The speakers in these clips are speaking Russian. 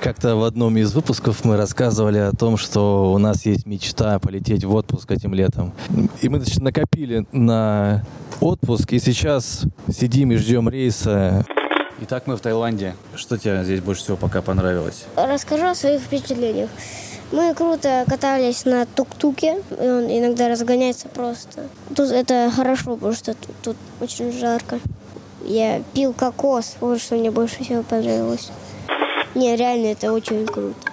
Как-то в одном из выпусков мы рассказывали о том, что у нас есть мечта полететь в отпуск этим летом. И мы значит, накопили на отпуск, и сейчас сидим и ждем рейса. Итак, мы в Таиланде. Что тебе здесь больше всего пока понравилось? Расскажу о своих впечатлениях. Мы круто катались на тук-туке, и он иногда разгоняется просто. Тут это хорошо, потому что тут, тут очень жарко. Я пил кокос, вот что мне больше всего понравилось. Не, реально, это очень круто.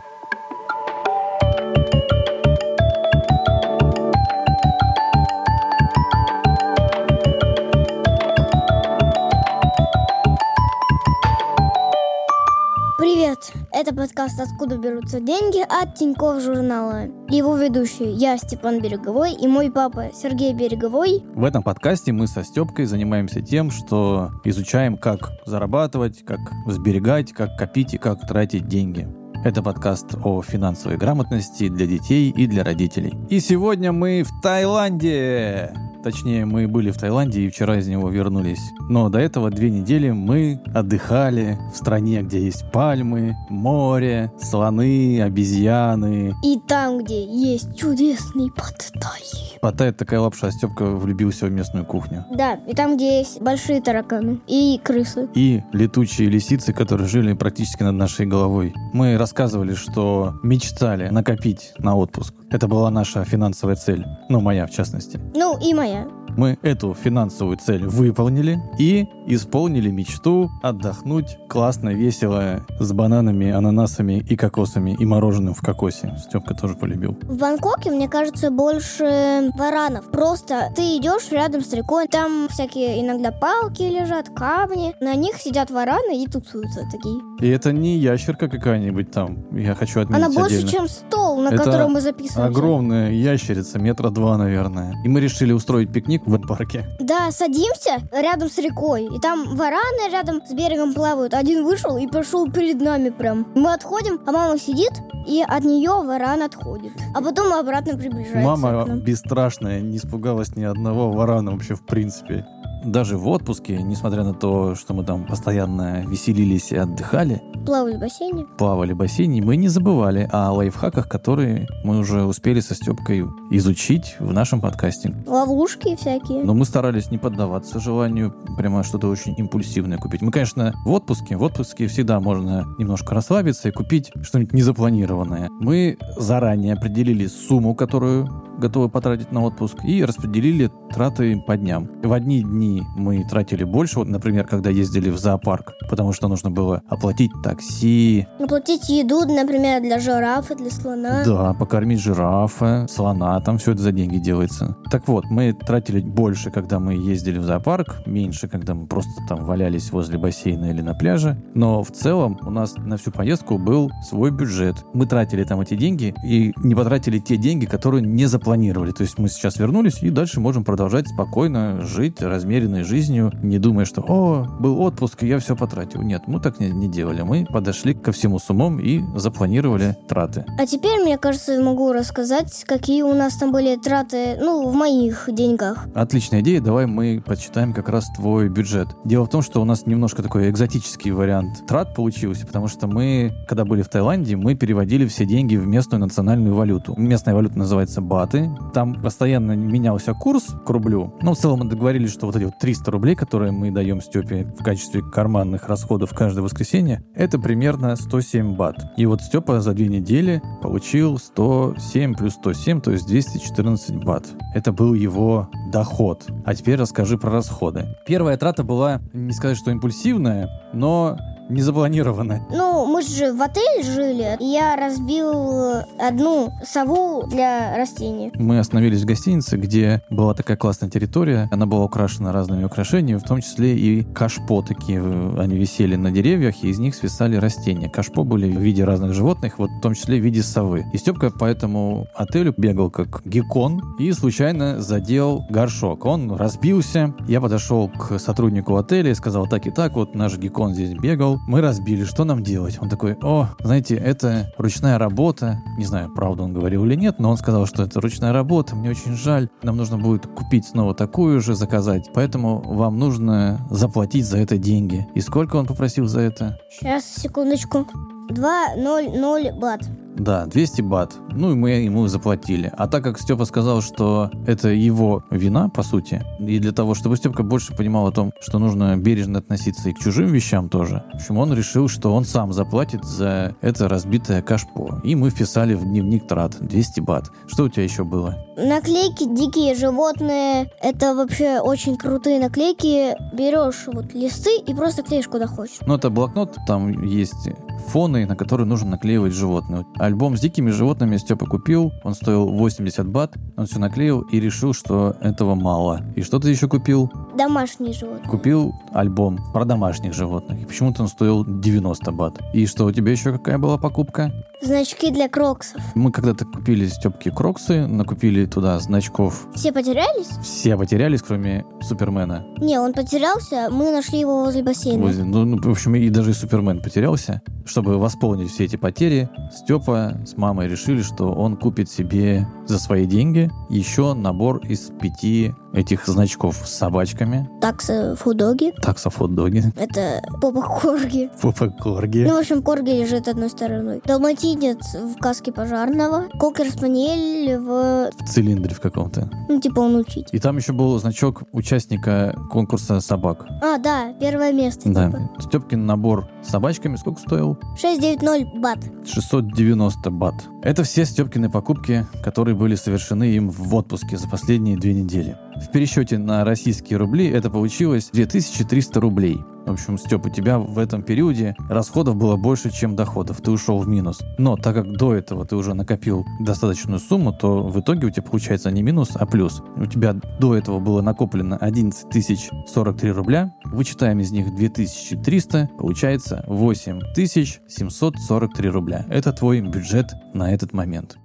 Это подкаст «Откуда берутся деньги» от Тинькофф журнала. Его ведущие я, Степан Береговой, и мой папа Сергей Береговой. В этом подкасте мы со Степкой занимаемся тем, что изучаем, как зарабатывать, как сберегать, как копить и как тратить деньги. Это подкаст о финансовой грамотности для детей и для родителей. И сегодня мы в Таиланде! Точнее, мы были в Таиланде и вчера из него вернулись. Но до этого две недели мы отдыхали в стране, где есть пальмы, море, слоны, обезьяны. И там, где есть чудесный подтай. Паттай это такая лапша, а Степка влюбился в местную кухню. Да, и там, где есть большие тараканы и крысы. И летучие лисицы, которые жили практически над нашей головой. Мы рассказывали, что мечтали накопить на отпуск. Это была наша финансовая цель. Ну, моя в частности. Ну, и моя. Мы эту финансовую цель выполнили и исполнили мечту отдохнуть классно, весело, с бананами, ананасами и кокосами, и мороженым в кокосе. Степка тоже полюбил. В Бангкоке, мне кажется, больше варанов. Просто ты идешь рядом с рекой, там всякие иногда палки лежат, камни. На них сидят вараны и тусуются такие. И это не ящерка какая-нибудь там, я хочу отметить Она больше, отдельно. чем стол, на Это котором мы записываемся. Огромная ящерица, метра два, наверное. И мы решили устроить пикник в парке. Да, садимся рядом с рекой, и там вараны рядом с берегом плавают. Один вышел и пошел перед нами прям. Мы отходим, а мама сидит, и от нее варан отходит. А потом обратно приближается Мама бесстрашная, не испугалась ни одного варана вообще в принципе. Даже в отпуске, несмотря на то, что мы там постоянно веселились и отдыхали, Плавали в бассейне. плавали в бассейне, мы не забывали о лайфхаках, которые мы уже успели со Степкой изучить в нашем подкасте. Ловушки всякие. Но мы старались не поддаваться желанию прямо что-то очень импульсивное купить. Мы, конечно, в отпуске. В отпуске всегда можно немножко расслабиться и купить что-нибудь незапланированное. Мы заранее определили сумму, которую готовы потратить на отпуск, и распределили траты по дням. В одни дни мы тратили больше, вот, например, когда ездили в зоопарк, потому что нужно было оплатить такси, Оплатить еду, например, для жирафа, для слона. да, покормить жирафа, слона, там все это за деньги делается. Так вот, мы тратили больше, когда мы ездили в зоопарк, меньше, когда мы просто там валялись возле бассейна или на пляже. Но в целом у нас на всю поездку был свой бюджет. Мы тратили там эти деньги и не потратили те деньги, которые не запланировали. То есть мы сейчас вернулись и дальше можем продолжать спокойно жить размеренной жизнью, не думая, что «О, был отпуск, и я все потратил». Нет, мы так не, не делали. Мы подошли ко всему с умом и запланировали траты. А теперь, мне кажется, могу рассказать, какие у нас там были траты, ну, в моих деньгах. Отличная идея, давай мы подсчитаем как раз твой бюджет. Дело в том, что у нас немножко такой экзотический вариант трат получился, потому что мы, когда были в Таиланде, мы переводили все деньги в местную национальную валюту. Местная валюта называется баты. Там постоянно менялся курс к рублю. Но в целом мы договорились, что вот эти вот 300 рублей, которые мы даем Степе в качестве карманных расходов каждое воскресенье, это примерно 107 бат. И вот Степа за две недели получил 107 плюс 107, то есть 214 бат. Это был его доход. А теперь расскажи про расходы. Первая трата была, не сказать, что импульсивная, но не запланированная. Ну, мы же в отеле жили, и я разбил одну сову для растений. Мы остановились в гостинице, где была такая классная территория. Она была украшена разными украшениями, в том числе и кашпо такие. э, Они висели на деревьях, и из них свисали растения. Кашпо были в виде разных животных, вот в том числе в виде совы. И Степка по этому отелю бегал как геккон и случайно задел горшок. Он разбился. Я подошел к сотруднику отеля и сказал, так и так, вот наш геккон здесь бегал, мы разбили, что нам делать? Он такой, о, знаете, это ручная работа. Не знаю, правду он говорил или нет, но он сказал, что это ручная работа, мне очень жаль. Нам нужно будет купить снова такую же, заказать. Поэтому вам нужно заплатить за это деньги. И сколько он попросил за это? Сейчас, секундочку. 200 бат. Да, 200 бат. Ну и мы ему заплатили. А так как Степа сказал, что это его вина, по сути, и для того, чтобы Степка больше понимал о том, что нужно бережно относиться и к чужим вещам тоже, в общем, он решил, что он сам заплатит за это разбитое кашпо. И мы вписали в дневник трат 200 бат. Что у тебя еще было? Наклейки «Дикие животные» — это вообще очень крутые наклейки. Берешь вот листы и просто клеишь куда хочешь. Ну, это блокнот, там есть фоны, на которые нужно наклеивать животные. Альбом с дикими животными Степа купил, он стоил 80 бат, он все наклеил и решил, что этого мало. И что ты еще купил? Домашние животные. Купил альбом про домашних животных. И почему-то он стоил 90 бат. И что, у тебя еще какая была покупка? Значки для кроксов. Мы когда-то купили Степки кроксы, накупили туда значков. Все потерялись? Все потерялись, кроме Супермена. Не, он потерялся, мы нашли его возле бассейна. Возле- ну, ну, в общем, и даже Супермен потерялся. Чтобы восполнить все эти потери, Степа с мамой решили, что он купит себе за свои деньги еще набор из пяти этих значков с собачками. Таксы фудоги. Такса хот-доги, Это попа корги. попа корги. Ну, в общем, корги лежит одной стороной. Далматинец в каске пожарного. Кокер спаниель в... В цилиндре в каком-то. Ну, типа он учить. И там еще был значок участника конкурса собак. А, да, первое место. Да. Типа. Степкин набор с собачками сколько стоил? 690 бат. 690 бат. Это все Степкины покупки, которые были совершены им в отпуске за последние две недели. В пересчете на российские рубли это получилось 2300 рублей. В общем, Степ, у тебя в этом периоде расходов было больше, чем доходов. Ты ушел в минус. Но так как до этого ты уже накопил достаточную сумму, то в итоге у тебя получается не минус, а плюс. У тебя до этого было накоплено 11 тысяч 43 рубля. Вычитаем из них 2300, получается 8743 рубля. Это твой бюджет на этот момент.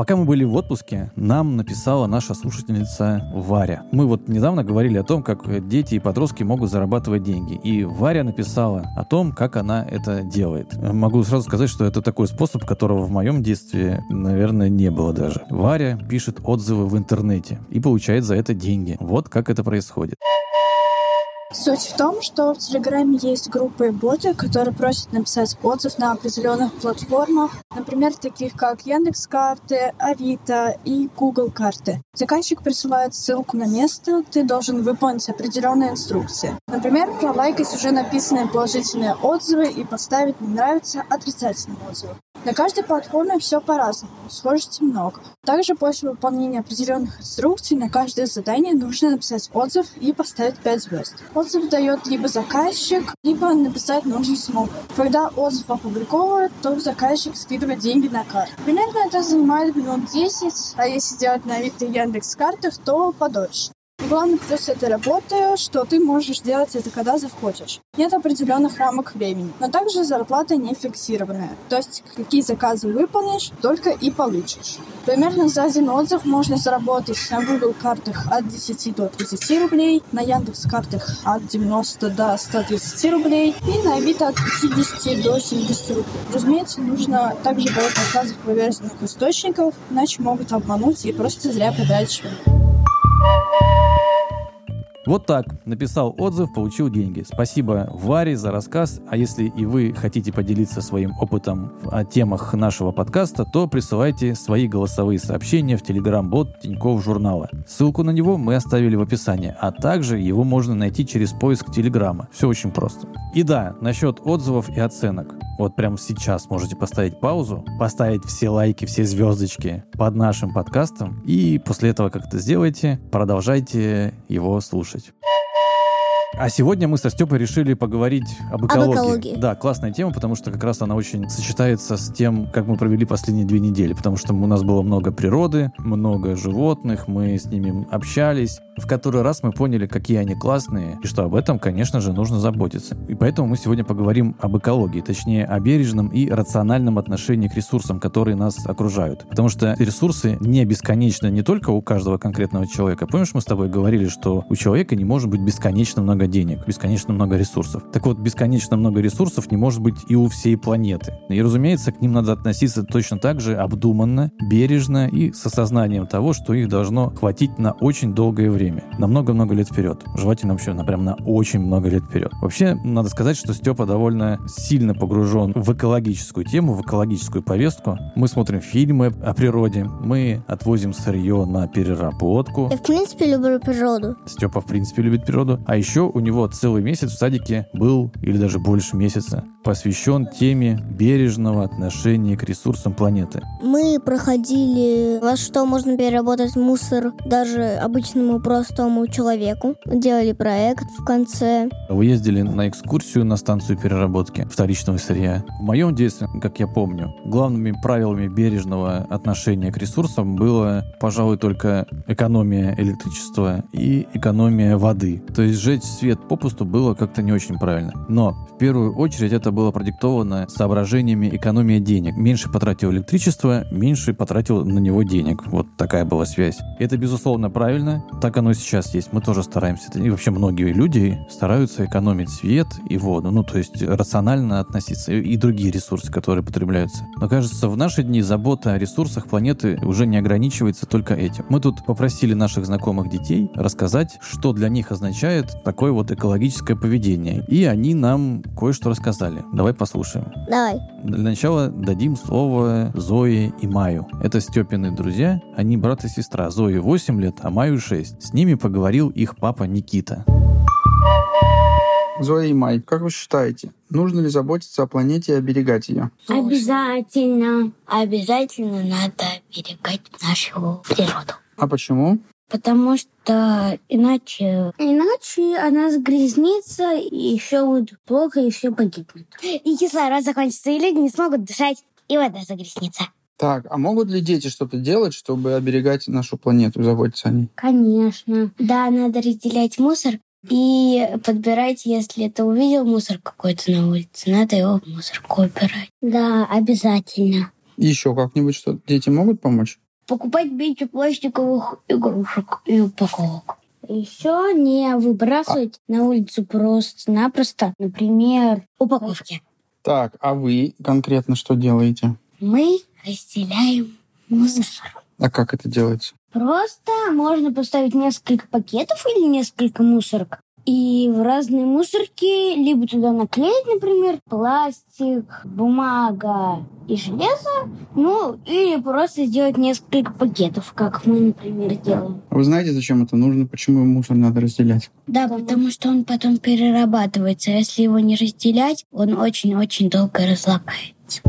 Пока мы были в отпуске, нам написала наша слушательница Варя. Мы вот недавно говорили о том, как дети и подростки могут зарабатывать деньги. И Варя написала о том, как она это делает. Могу сразу сказать, что это такой способ, которого в моем детстве, наверное, не было даже. Варя пишет отзывы в интернете и получает за это деньги. Вот как это происходит. Суть в том, что в Телеграме есть группы и боты, которые просят написать отзыв на определенных платформах, например, таких как Яндекс.Карты, Авито и Google карты. Заказчик присылает ссылку на место, ты должен выполнить определенные инструкции. Например, пролайкать уже написанные положительные отзывы и поставить «не нравится» отрицательные отзывы. На каждой платформе все по-разному, сложностей много. Также после выполнения определенных инструкций на каждое задание нужно написать отзыв и поставить 5 звезд. Отзыв дает либо заказчик, либо написать нужно самому. Когда отзыв опубликовывают, то заказчик скидывает деньги на карту. Примерно это занимает минут 10, а если делать на Авито Яндекс картах, то подольше. Главный плюс этой работы, что ты можешь делать это когда захочешь. Нет определенных рамок времени. Но также зарплата не фиксированная. То есть какие заказы выполнишь, только и получишь. Примерно за один отзыв можно заработать на Google картах от 10 до 30 рублей, на Яндекс картах от 90 до 130 рублей и на Авито от 50 до 70 рублей. Разумеется, нужно также брать заказы проверенных источников, иначе могут обмануть и просто зря потратить время. Вот так. Написал отзыв, получил деньги. Спасибо Варе за рассказ. А если и вы хотите поделиться своим опытом о темах нашего подкаста, то присылайте свои голосовые сообщения в телеграм-бот Тинькофф журнала. Ссылку на него мы оставили в описании, а также его можно найти через поиск Телеграма. Все очень просто. И да, насчет отзывов и оценок. Вот прямо сейчас можете поставить паузу, поставить все лайки, все звездочки под нашим подкастом, и после этого как это сделаете, продолжайте его слушать. Beijo. А сегодня мы со Степой решили поговорить об экологии. экологии. Да, классная тема, потому что как раз она очень сочетается с тем, как мы провели последние две недели, потому что у нас было много природы, много животных, мы с ними общались. В который раз мы поняли, какие они классные, и что об этом, конечно же, нужно заботиться. И поэтому мы сегодня поговорим об экологии, точнее, о бережном и рациональном отношении к ресурсам, которые нас окружают. Потому что ресурсы не бесконечны не только у каждого конкретного человека. Помнишь, мы с тобой говорили, что у человека не может быть бесконечно много много денег, бесконечно много ресурсов. Так вот, бесконечно много ресурсов не может быть и у всей планеты. И, разумеется, к ним надо относиться точно так же обдуманно, бережно и с осознанием того, что их должно хватить на очень долгое время, на много-много лет вперед. Желательно вообще, на прям на очень много лет вперед. Вообще, надо сказать, что Степа довольно сильно погружен в экологическую тему, в экологическую повестку. Мы смотрим фильмы о природе, мы отвозим сырье на переработку. Я, в принципе, люблю природу. Степа, в принципе, любит природу. А еще у него целый месяц в садике был, или даже больше месяца, посвящен теме бережного отношения к ресурсам планеты. Мы проходили, во что можно переработать мусор даже обычному простому человеку. Делали проект в конце. Вы ездили на экскурсию на станцию переработки вторичного сырья. В моем детстве, как я помню, главными правилами бережного отношения к ресурсам было, пожалуй, только экономия электричества и экономия воды. То есть сжечь свет попусту было как-то не очень правильно. Но в первую очередь это было продиктовано соображениями экономии денег. Меньше потратил электричество, меньше потратил на него денег. Вот такая была связь. Это, безусловно, правильно. Так оно и сейчас есть. Мы тоже стараемся. И вообще многие люди стараются экономить свет и воду. Ну, то есть рационально относиться. И другие ресурсы, которые потребляются. Но кажется, в наши дни забота о ресурсах планеты уже не ограничивается только этим. Мы тут попросили наших знакомых детей рассказать, что для них означает такое вот экологическое поведение. И они нам кое-что рассказали. Давай послушаем. Давай. Для начала дадим слово Зое и Маю. Это Степины друзья, они брат и сестра. Зое 8 лет, а Маю 6. С ними поговорил их папа Никита. Зоя и Май, как вы считаете, нужно ли заботиться о планете и оберегать ее? Обязательно. Обязательно надо оберегать нашу природу. А почему? Потому что иначе... Иначе она загрязнится, и все будет плохо, и все погибнет. И кислород закончится, и люди не смогут дышать, и вода загрязнится. Так, а могут ли дети что-то делать, чтобы оберегать нашу планету, заботиться о ней? Конечно. Да, надо разделять мусор и подбирать, если ты увидел мусор какой-то на улице, надо его в мусорку убирать. Да, обязательно. Еще как-нибудь что дети могут помочь? Покупать меньше пластиковых игрушек и упаковок. Еще не выбрасывать на улицу просто-напросто, например, упаковки. Так, а вы конкретно что делаете? Мы разделяем мусор. А как это делается? Просто можно поставить несколько пакетов или несколько мусорок. И в разные мусорки либо туда наклеить, например, пластик, бумага и железо, ну, или просто сделать несколько пакетов, как мы, например, делаем. А Вы знаете, зачем это нужно? Почему мусор надо разделять? Да, потому что он потом перерабатывается. Если его не разделять, он очень-очень долго разлагается.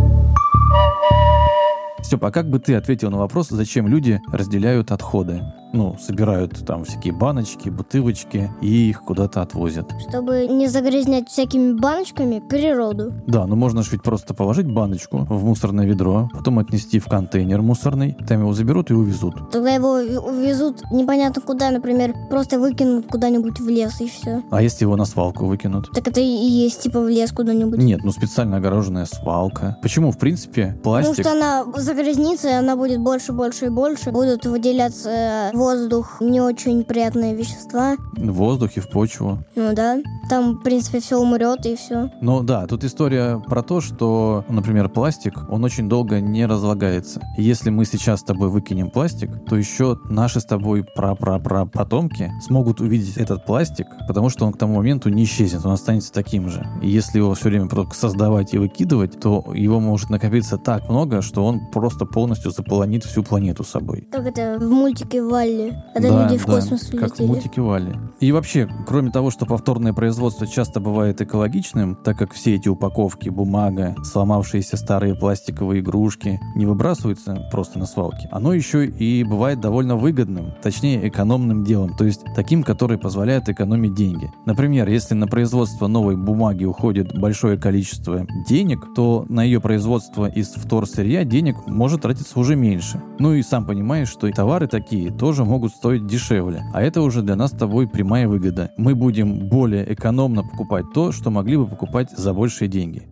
Степа, а как бы ты ответил на вопрос, зачем люди разделяют отходы? Ну, собирают там всякие баночки, бутылочки и их куда-то отвозят. Чтобы не загрязнять всякими баночками природу. Да, ну можно же ведь просто положить баночку в мусорное ведро, потом отнести в контейнер мусорный, там его заберут и увезут. Тогда его увезут непонятно куда, например, просто выкинут куда-нибудь в лес и все. А если его на свалку выкинут? Так это и есть типа в лес куда-нибудь. Нет, ну специально огороженная свалка. Почему, в принципе, пластик... Потому что она загрязнится, и она будет больше, больше и больше. Будут выделяться в воздух не очень приятные вещества. В воздух и в почву. Ну да. Там, в принципе, все умрет и все. Ну да, тут история про то, что, например, пластик, он очень долго не разлагается. Если мы сейчас с тобой выкинем пластик, то еще наши с тобой пра-пра-пра потомки смогут увидеть этот пластик, потому что он к тому моменту не исчезнет, он останется таким же. И если его все время создавать и выкидывать, то его может накопиться так много, что он просто полностью заполонит всю планету собой. Как это в мультике Валли, когда Да, люди в да, космос как в улетели. мультике Валли. И вообще, кроме того, что повторное производство часто бывает экологичным, так как все эти упаковки, бумага, сломавшиеся старые пластиковые игрушки не выбрасываются просто на свалке, оно еще и бывает довольно выгодным, точнее экономным делом, то есть таким, который позволяет экономить деньги. Например, если на производство новой бумаги уходит большое количество денег, то на ее производство из вторсырья денег может тратиться уже меньше. Ну и сам понимаешь, что и товары такие тоже могут стоить дешевле. А это уже для нас с тобой прямая выгода. Мы будем более экономно покупать то, что могли бы покупать за большие деньги.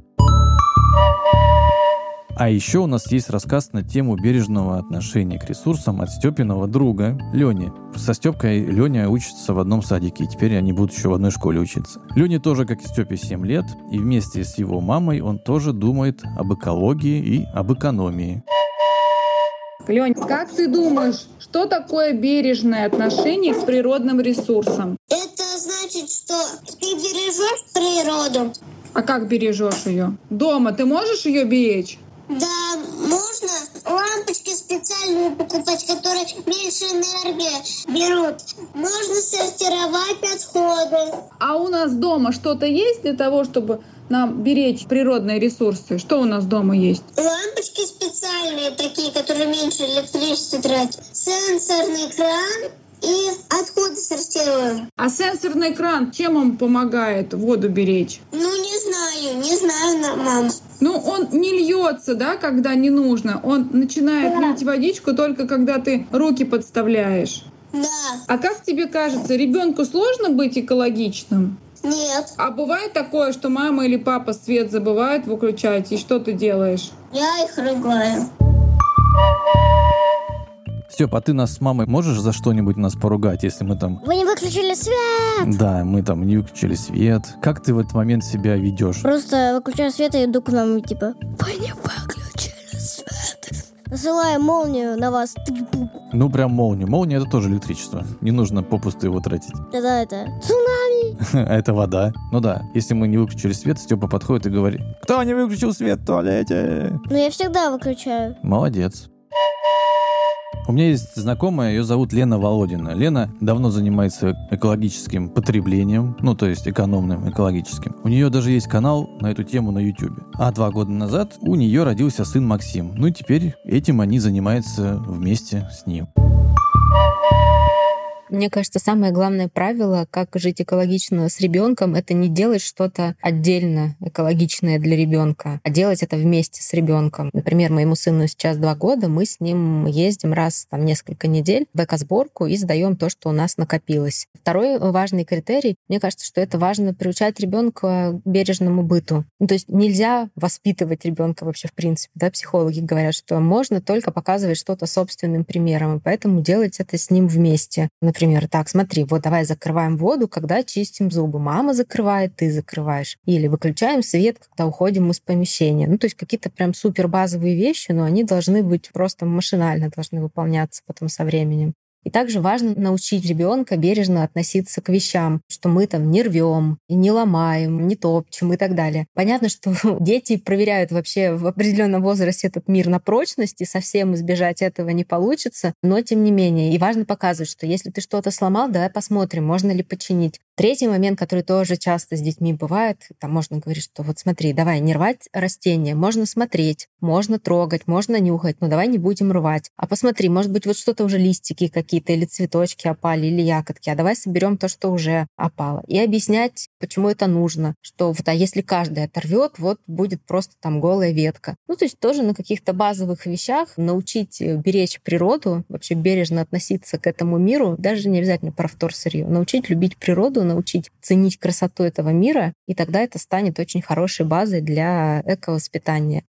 А еще у нас есть рассказ на тему бережного отношения к ресурсам от Степиного друга Лени. Со Степкой Леня учится в одном садике, и теперь они будут еще в одной школе учиться. Лене тоже, как и Степе, 7 лет, и вместе с его мамой он тоже думает об экологии и об экономии. Лень, как ты думаешь, что такое бережное отношение к природным ресурсам? Это значит, что ты бережешь природу. А как бережешь ее? Дома ты можешь ее беречь? Да, можно лампочки специальные покупать, которые меньше энергии берут. Можно сортировать отходы. А у нас дома что-то есть для того, чтобы нам беречь природные ресурсы? Что у нас дома есть? Лампочки специальные такие, которые меньше электричества тратят. Сенсорный кран и отходы сортирую. А сенсорный кран, чем он помогает воду беречь? Ну, не знаю, не знаю, на- мам. Ну, он не льется, да, когда не нужно. Он начинает лить водичку только когда ты руки подставляешь. Да, А как тебе кажется, ребенку сложно быть экологичным? Нет, А бывает такое, что мама или папа свет забывают выключать, и что ты делаешь? я их ругаю. Степ, а ты нас с мамой можешь за что-нибудь нас поругать, если мы там... Вы не выключили свет! Да, мы там не выключили свет. Как ты в этот момент себя ведешь? Просто выключаю свет и иду к нам, типа, вы не выключили. Насылаю молнию на вас. Ну, прям молнию. Молния — это тоже электричество. Не нужно попусту его тратить. Тогда это цунами. А это вода. Ну да, если мы не выключили свет, Степа подходит и говорит, кто не выключил свет в туалете? Но я всегда выключаю. Молодец. У меня есть знакомая, ее зовут Лена Володина. Лена давно занимается экологическим потреблением, ну то есть экономным, экологическим. У нее даже есть канал на эту тему на YouTube. А два года назад у нее родился сын Максим. Ну и теперь этим они занимаются вместе с ним. Мне кажется, самое главное правило, как жить экологично с ребенком, это не делать что-то отдельно экологичное для ребенка, а делать это вместе с ребенком. Например, моему сыну сейчас два года, мы с ним ездим раз там несколько недель в экосборку и сдаем то, что у нас накопилось. Второй важный критерий, мне кажется, что это важно приучать ребенка к бережному быту. Ну, то есть нельзя воспитывать ребенка вообще в принципе. Да? Психологи говорят, что можно только показывать что-то собственным примером, и поэтому делать это с ним вместе. Например, так, смотри, вот давай закрываем воду, когда чистим зубы. Мама закрывает, ты закрываешь. Или выключаем свет, когда уходим из помещения. Ну, то есть какие-то прям супер базовые вещи, но они должны быть просто машинально, должны выполняться потом со временем. И также важно научить ребенка бережно относиться к вещам, что мы там не рвем, не ломаем, не топчем и так далее. Понятно, что дети проверяют вообще в определенном возрасте этот мир на прочность, и совсем избежать этого не получится, но тем не менее. И важно показывать, что если ты что-то сломал, давай посмотрим, можно ли починить. Третий момент, который тоже часто с детьми бывает, там можно говорить, что вот смотри, давай не рвать растения, можно смотреть, можно трогать, можно нюхать, но давай не будем рвать. А посмотри, может быть, вот что-то уже листики какие-то или цветочки опали, или ягодки, а давай соберем то, что уже опало. И объяснять, почему это нужно, что вот, а если каждый оторвет, вот будет просто там голая ветка. Ну, то есть тоже на каких-то базовых вещах научить э, беречь природу, вообще бережно относиться к этому миру, даже не обязательно про вторсырье, научить любить природу, научить ценить красоту этого мира, и тогда это станет очень хорошей базой для эковоспитания.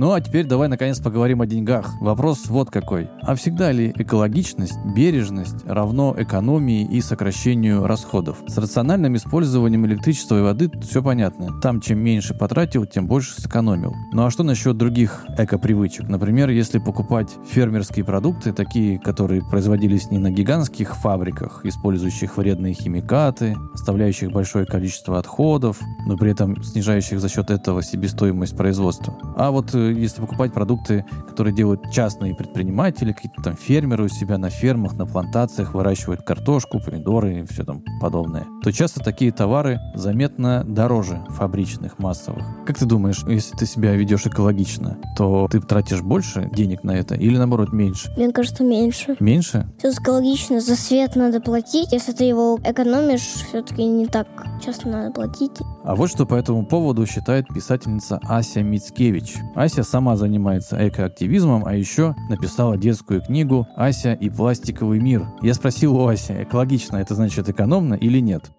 Ну а теперь давай наконец поговорим о деньгах. Вопрос вот какой. А всегда ли экологичность, бережность равно экономии и сокращению расходов? С рациональным использованием электричества и воды все понятно. Там чем меньше потратил, тем больше сэкономил. Ну а что насчет других эко-привычек? Например, если покупать фермерские продукты, такие, которые производились не на гигантских фабриках, использующих вредные химикаты, оставляющих большое количество отходов, но при этом снижающих за счет этого себестоимость производства. А вот э, если покупать продукты, которые делают частные предприниматели, какие-то там фермеры у себя на фермах, на плантациях выращивают картошку, помидоры и все там подобное, то часто такие товары заметно дороже фабричных, массовых. Как ты думаешь, если ты себя ведешь экологично, то ты тратишь больше денег на это или наоборот меньше? Мне кажется, меньше. Меньше? Все экологично, за свет надо платить. Если ты его экономишь, все-таки не так часто надо платить. А вот что по этому поводу считает писательница Ася Мицкевич. Ася сама занимается экоактивизмом, а еще написала детскую книгу «Ася и пластиковый мир». Я спросил у Аси, экологично это значит экономно или нет?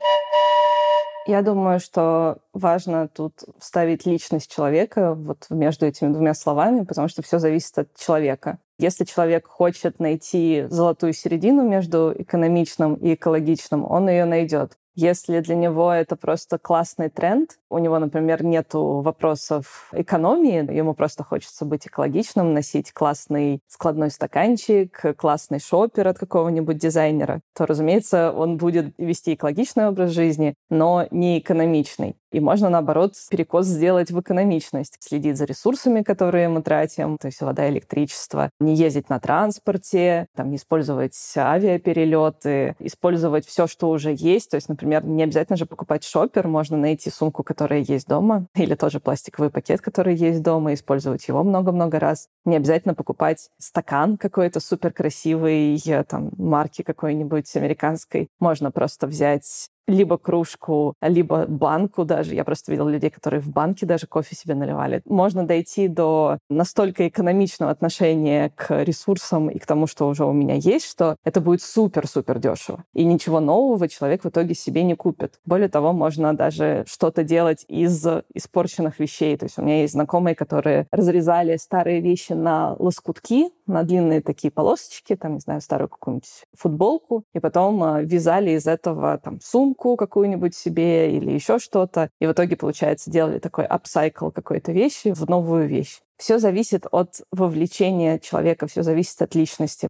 Я думаю, что важно тут вставить личность человека вот между этими двумя словами, потому что все зависит от человека. Если человек хочет найти золотую середину между экономичным и экологичным, он ее найдет. Если для него это просто классный тренд, у него, например, нет вопросов экономии, ему просто хочется быть экологичным, носить классный складной стаканчик, классный шопер от какого-нибудь дизайнера, то, разумеется, он будет вести экологичный образ жизни, но не экономичный. И можно, наоборот, перекос сделать в экономичность. Следить за ресурсами, которые мы тратим, то есть вода, электричество. Не ездить на транспорте, там, не использовать авиаперелеты, использовать все, что уже есть. То есть, например, не обязательно же покупать шопер, можно найти сумку, которая есть дома, или тоже пластиковый пакет, который есть дома, использовать его много-много раз. Не обязательно покупать стакан какой-то супер красивый, там, марки какой-нибудь американской. Можно просто взять либо кружку, либо банку даже. Я просто видела людей, которые в банке даже кофе себе наливали. Можно дойти до настолько экономичного отношения к ресурсам и к тому, что уже у меня есть, что это будет супер-супер дешево. И ничего нового человек в итоге себе не купит. Более того, можно даже что-то делать из испорченных вещей. То есть у меня есть знакомые, которые разрезали старые вещи на лоскутки, на длинные такие полосочки, там, не знаю, старую какую-нибудь футболку, и потом э, вязали из этого там сумку какую-нибудь себе или еще что-то. И в итоге, получается, делали такой апсайкл какой-то вещи в новую вещь. Все зависит от вовлечения человека, все зависит от личности.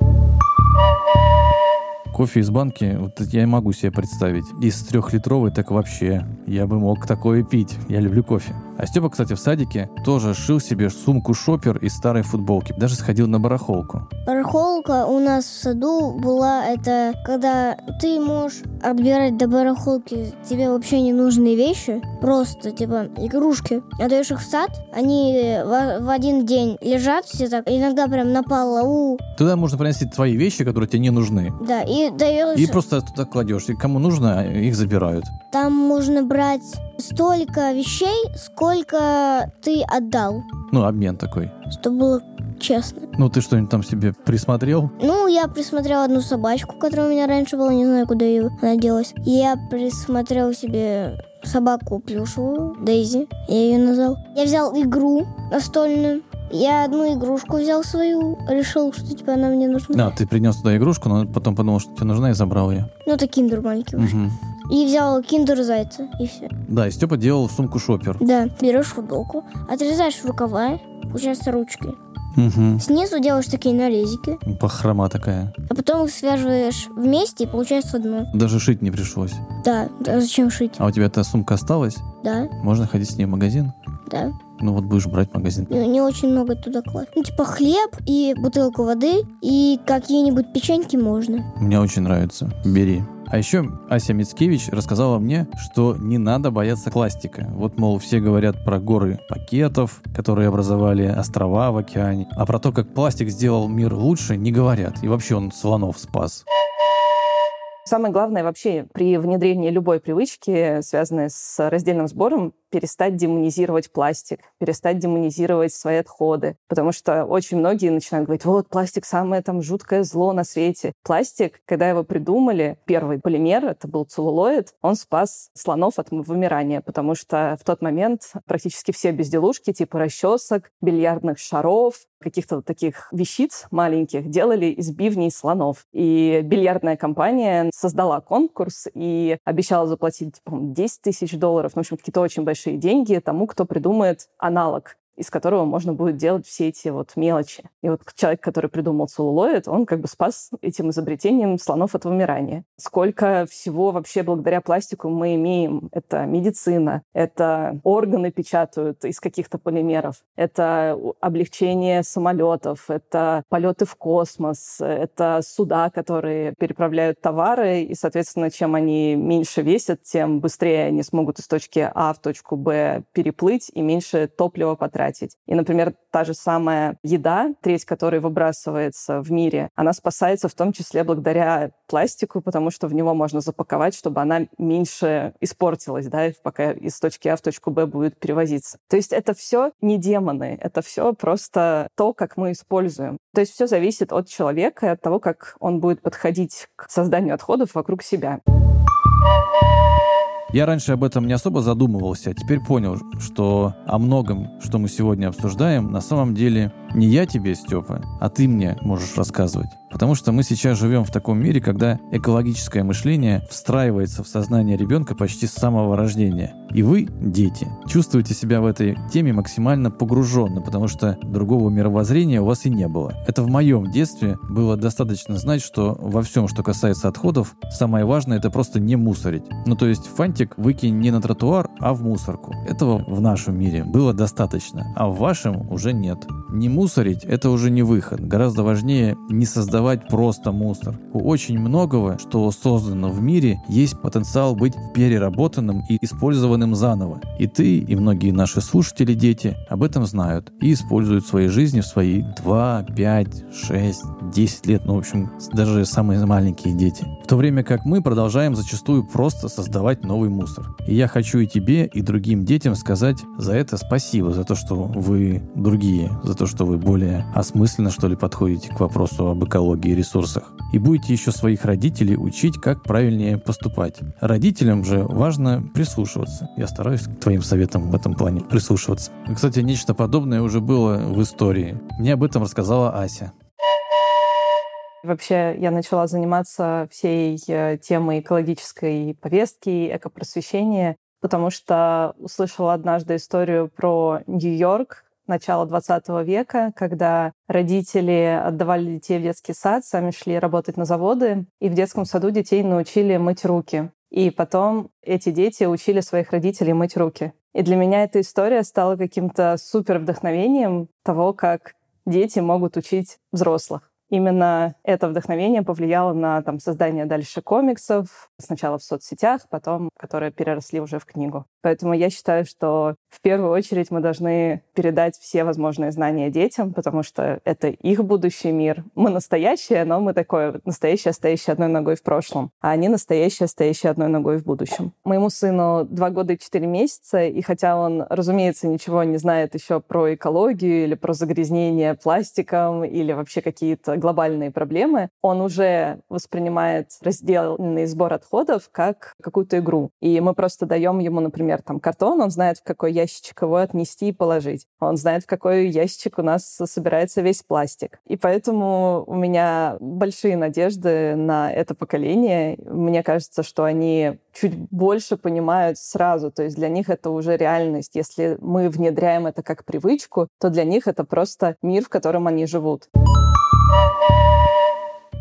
Кофе из банки, вот я могу себе представить. Из трехлитровой так вообще. Я бы мог такое пить. Я люблю кофе. А Степа, кстати, в садике тоже шил себе сумку-шопер из старой футболки. Даже сходил на барахолку. Барахолка у нас в саду была, это когда ты можешь отбирать до барахолки тебе вообще ненужные вещи, просто, типа, игрушки. Отдаешь их в сад, они в, в один день лежат все так, иногда прям на полу. Туда можно принести твои вещи, которые тебе не нужны. Да, и даешь... И просто туда кладешь. И кому нужно, их забирают. Там можно брать столько вещей, сколько ты отдал. Ну, обмен такой. Чтобы было честно. Ну, ты что-нибудь там себе присмотрел? Ну, я присмотрел одну собачку, которая у меня раньше была, не знаю, куда ее она делась. Я присмотрел себе собаку плюшевую, Дейзи, я ее назвал. Я взял игру настольную, я одну игрушку взял свою, решил, что типа она мне нужна. Да, ты принес туда игрушку, но потом подумал, что тебе нужна, и забрал ее. Ну, это киндер маленький. Угу. И взял киндер зайца, и все. Да, и Степа делал сумку шопер. Да, берешь футболку, отрезаешь рукава, получается ручки. Угу. Снизу делаешь такие нарезики, Похрома такая. а потом их связываешь вместе, и получается одно. Даже шить не пришлось. Да, да, зачем шить? А у тебя эта сумка осталась? Да, Можно ходить с ней в магазин? да. Ну вот будешь брать магазин. Не, не очень много туда класть. Ну, типа хлеб и бутылку воды, и какие-нибудь печеньки можно. Мне очень нравится. Бери. А еще Ася Мицкевич рассказала мне, что не надо бояться пластика. Вот, мол, все говорят про горы пакетов, которые образовали острова в океане. А про то, как пластик сделал мир лучше, не говорят. И вообще он слонов спас. Самое главное вообще при внедрении любой привычки, связанной с раздельным сбором, перестать демонизировать пластик, перестать демонизировать свои отходы. Потому что очень многие начинают говорить, вот, пластик самое там жуткое зло на свете. Пластик, когда его придумали, первый полимер, это был целлулоид, он спас слонов от вымирания, потому что в тот момент практически все безделушки, типа расчесок, бильярдных шаров, каких-то таких вещиц маленьких делали из бивней слонов. И бильярдная компания создала конкурс и обещала заплатить, по-моему, 10 тысяч долларов, ну, в общем, какие-то очень большие деньги тому, кто придумает аналог из которого можно будет делать все эти вот мелочи. И вот человек, который придумал целлулоид, он как бы спас этим изобретением слонов от вымирания. Сколько всего вообще благодаря пластику мы имеем? Это медицина, это органы печатают из каких-то полимеров, это облегчение самолетов, это полеты в космос, это суда, которые переправляют товары, и, соответственно, чем они меньше весят, тем быстрее они смогут из точки А в точку Б переплыть и меньше топлива потратить тратить. И, например, та же самая еда, треть которой выбрасывается в мире, она спасается в том числе благодаря пластику, потому что в него можно запаковать, чтобы она меньше испортилась, да, пока из точки А в точку Б будет перевозиться. То есть это все не демоны, это все просто то, как мы используем. То есть все зависит от человека и от того, как он будет подходить к созданию отходов вокруг себя. Я раньше об этом не особо задумывался, а теперь понял, что о многом, что мы сегодня обсуждаем, на самом деле не я тебе, Степа, а ты мне можешь рассказывать. Потому что мы сейчас живем в таком мире, когда экологическое мышление встраивается в сознание ребенка почти с самого рождения. И вы, дети, чувствуете себя в этой теме максимально погруженно, потому что другого мировоззрения у вас и не было. Это в моем детстве было достаточно знать, что во всем, что касается отходов, самое важное это просто не мусорить. Ну то есть фантик выкинь не на тротуар, а в мусорку. Этого в нашем мире было достаточно, а в вашем уже нет. Не мусорить – это уже не выход. Гораздо важнее не создавать просто мусор. У очень многого, что создано в мире, есть потенциал быть переработанным и использованным заново. И ты, и многие наши слушатели, дети, об этом знают и используют в своей жизни в свои 2, 5, 6, 10 лет, ну, в общем, даже самые маленькие дети. В то время как мы продолжаем зачастую просто создавать новый мусор. И я хочу и тебе, и другим детям сказать за это спасибо, за то, что вы другие, за то, что вы более осмысленно, что ли, подходите к вопросу об экологии и ресурсах. И будете еще своих родителей учить, как правильнее поступать. Родителям же важно прислушиваться. Я стараюсь к твоим советам в этом плане прислушиваться. Кстати, нечто подобное уже было в истории. Мне об этом рассказала Ася. Вообще, я начала заниматься всей э, темой экологической повестки, экопросвещения, потому что услышала однажды историю про Нью-Йорк, начала 20 века, когда родители отдавали детей в детский сад, сами шли работать на заводы, и в детском саду детей научили мыть руки. И потом эти дети учили своих родителей мыть руки. И для меня эта история стала каким-то супер вдохновением того, как дети могут учить взрослых именно это вдохновение повлияло на там, создание дальше комиксов, сначала в соцсетях, потом, которые переросли уже в книгу. Поэтому я считаю, что в первую очередь мы должны передать все возможные знания детям, потому что это их будущий мир. Мы настоящие, но мы такое настоящее, стоящее одной ногой в прошлом, а они настоящие, стоящие одной ногой в будущем. Моему сыну два года и четыре месяца, и хотя он, разумеется, ничего не знает еще про экологию или про загрязнение пластиком или вообще какие-то глобальные проблемы, он уже воспринимает разделенный сбор отходов как какую-то игру. И мы просто даем ему, например, там картон, он знает, в какой ящичек его отнести и положить. Он знает, в какой ящичек у нас собирается весь пластик. И поэтому у меня большие надежды на это поколение. Мне кажется, что они чуть больше понимают сразу. То есть для них это уже реальность. Если мы внедряем это как привычку, то для них это просто мир, в котором они живут.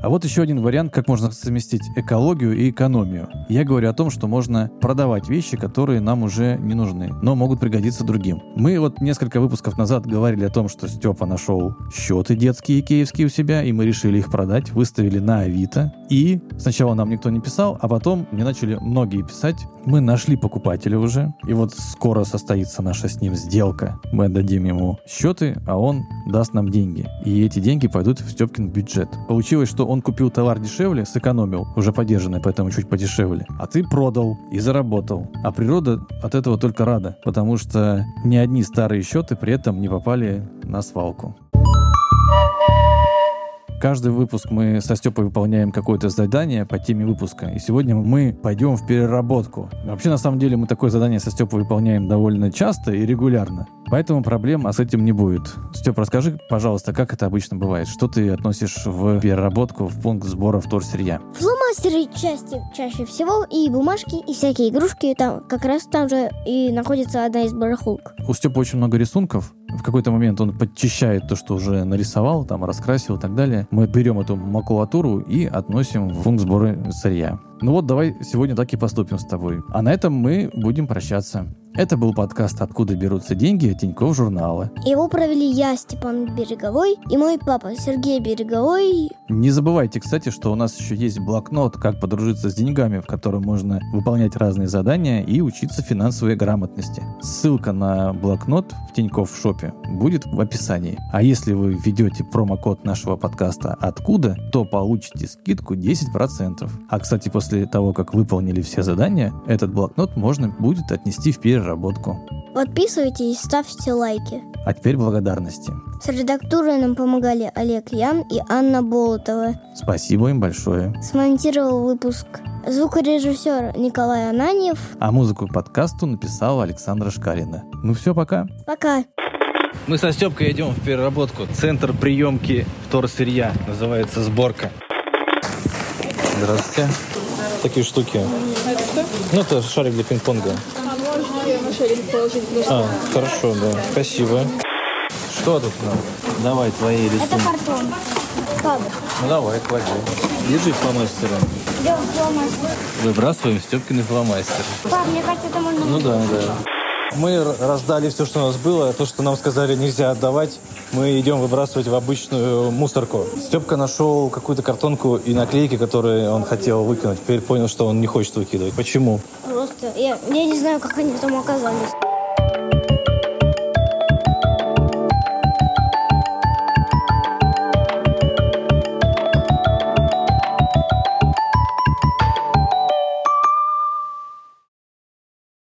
А вот еще один вариант, как можно совместить экологию и экономию. Я говорю о том, что можно продавать вещи, которые нам уже не нужны, но могут пригодиться другим. Мы вот несколько выпусков назад говорили о том, что Степа нашел счеты детские киевские у себя, и мы решили их продать, выставили на Авито. И сначала нам никто не писал, а потом мне начали многие писать. Мы нашли покупателя уже, и вот скоро состоится наша с ним сделка. Мы отдадим ему счеты, а он даст нам деньги. И эти деньги пойдут в Степкин бюджет. Получилось, что он купил товар дешевле, сэкономил, уже подержанный, поэтому чуть подешевле. А ты продал и заработал. А природа от этого только рада, потому что ни одни старые счеты при этом не попали на свалку. Каждый выпуск мы со Степой выполняем какое-то задание по теме выпуска. И сегодня мы пойдем в переработку. Вообще, на самом деле, мы такое задание со Степой выполняем довольно часто и регулярно. Поэтому проблем с этим не будет. Степ, расскажи, пожалуйста, как это обычно бывает? Что ты относишь в переработку, в пункт сбора вторсырья? Фломастеры части чаще всего, и бумажки, и всякие игрушки. Там как раз там же и находится одна из барахолок. У Степа очень много рисунков. В какой-то момент он подчищает то, что уже нарисовал, там раскрасил и так далее. Мы берем эту макулатуру и относим в пункт сбора сырья. Ну вот давай сегодня так и поступим с тобой. А на этом мы будем прощаться. Это был подкаст «Откуда берутся деньги» Тинькофф журнала. Его провели я, Степан Береговой, и мой папа Сергей Береговой. Не забывайте, кстати, что у нас еще есть блокнот «Как подружиться с деньгами», в котором можно выполнять разные задания и учиться финансовой грамотности. Ссылка на блокнот в Тинькофф шопе будет в описании. А если вы введете промокод нашего подкаста «Откуда», то получите скидку 10%. А, кстати, после после того, как выполнили все задания, этот блокнот можно будет отнести в переработку. Подписывайтесь и ставьте лайки. А теперь благодарности. С редактурой нам помогали Олег Ян и Анна Болотова. Спасибо им большое. Смонтировал выпуск звукорежиссер Николай Ананьев. А музыку к подкасту написала Александра Шкалина. Ну все, пока. Пока. Мы со Степкой идем в переработку. Центр приемки вторсырья. Называется «Сборка». Здравствуйте. Такие штуки. Это что? Ну, это шарик для пинг-понга. А можете на шарик положить А, хорошо, да. Спасибо. Что тут нам? Давай, твои рисунки. картон. Как? Ну давай, клади. Держи фломастеры. Выбрасываем Степкины фломастеры. Пап, мне кажется, это можно... Ну да, да. Мы раздали все, что у нас было. То, что нам сказали нельзя отдавать, мы идем выбрасывать в обычную мусорку. Степка нашел какую-то картонку и наклейки, которые он хотел выкинуть. Теперь понял, что он не хочет выкидывать. Почему? Просто я, я не знаю, как они там оказались.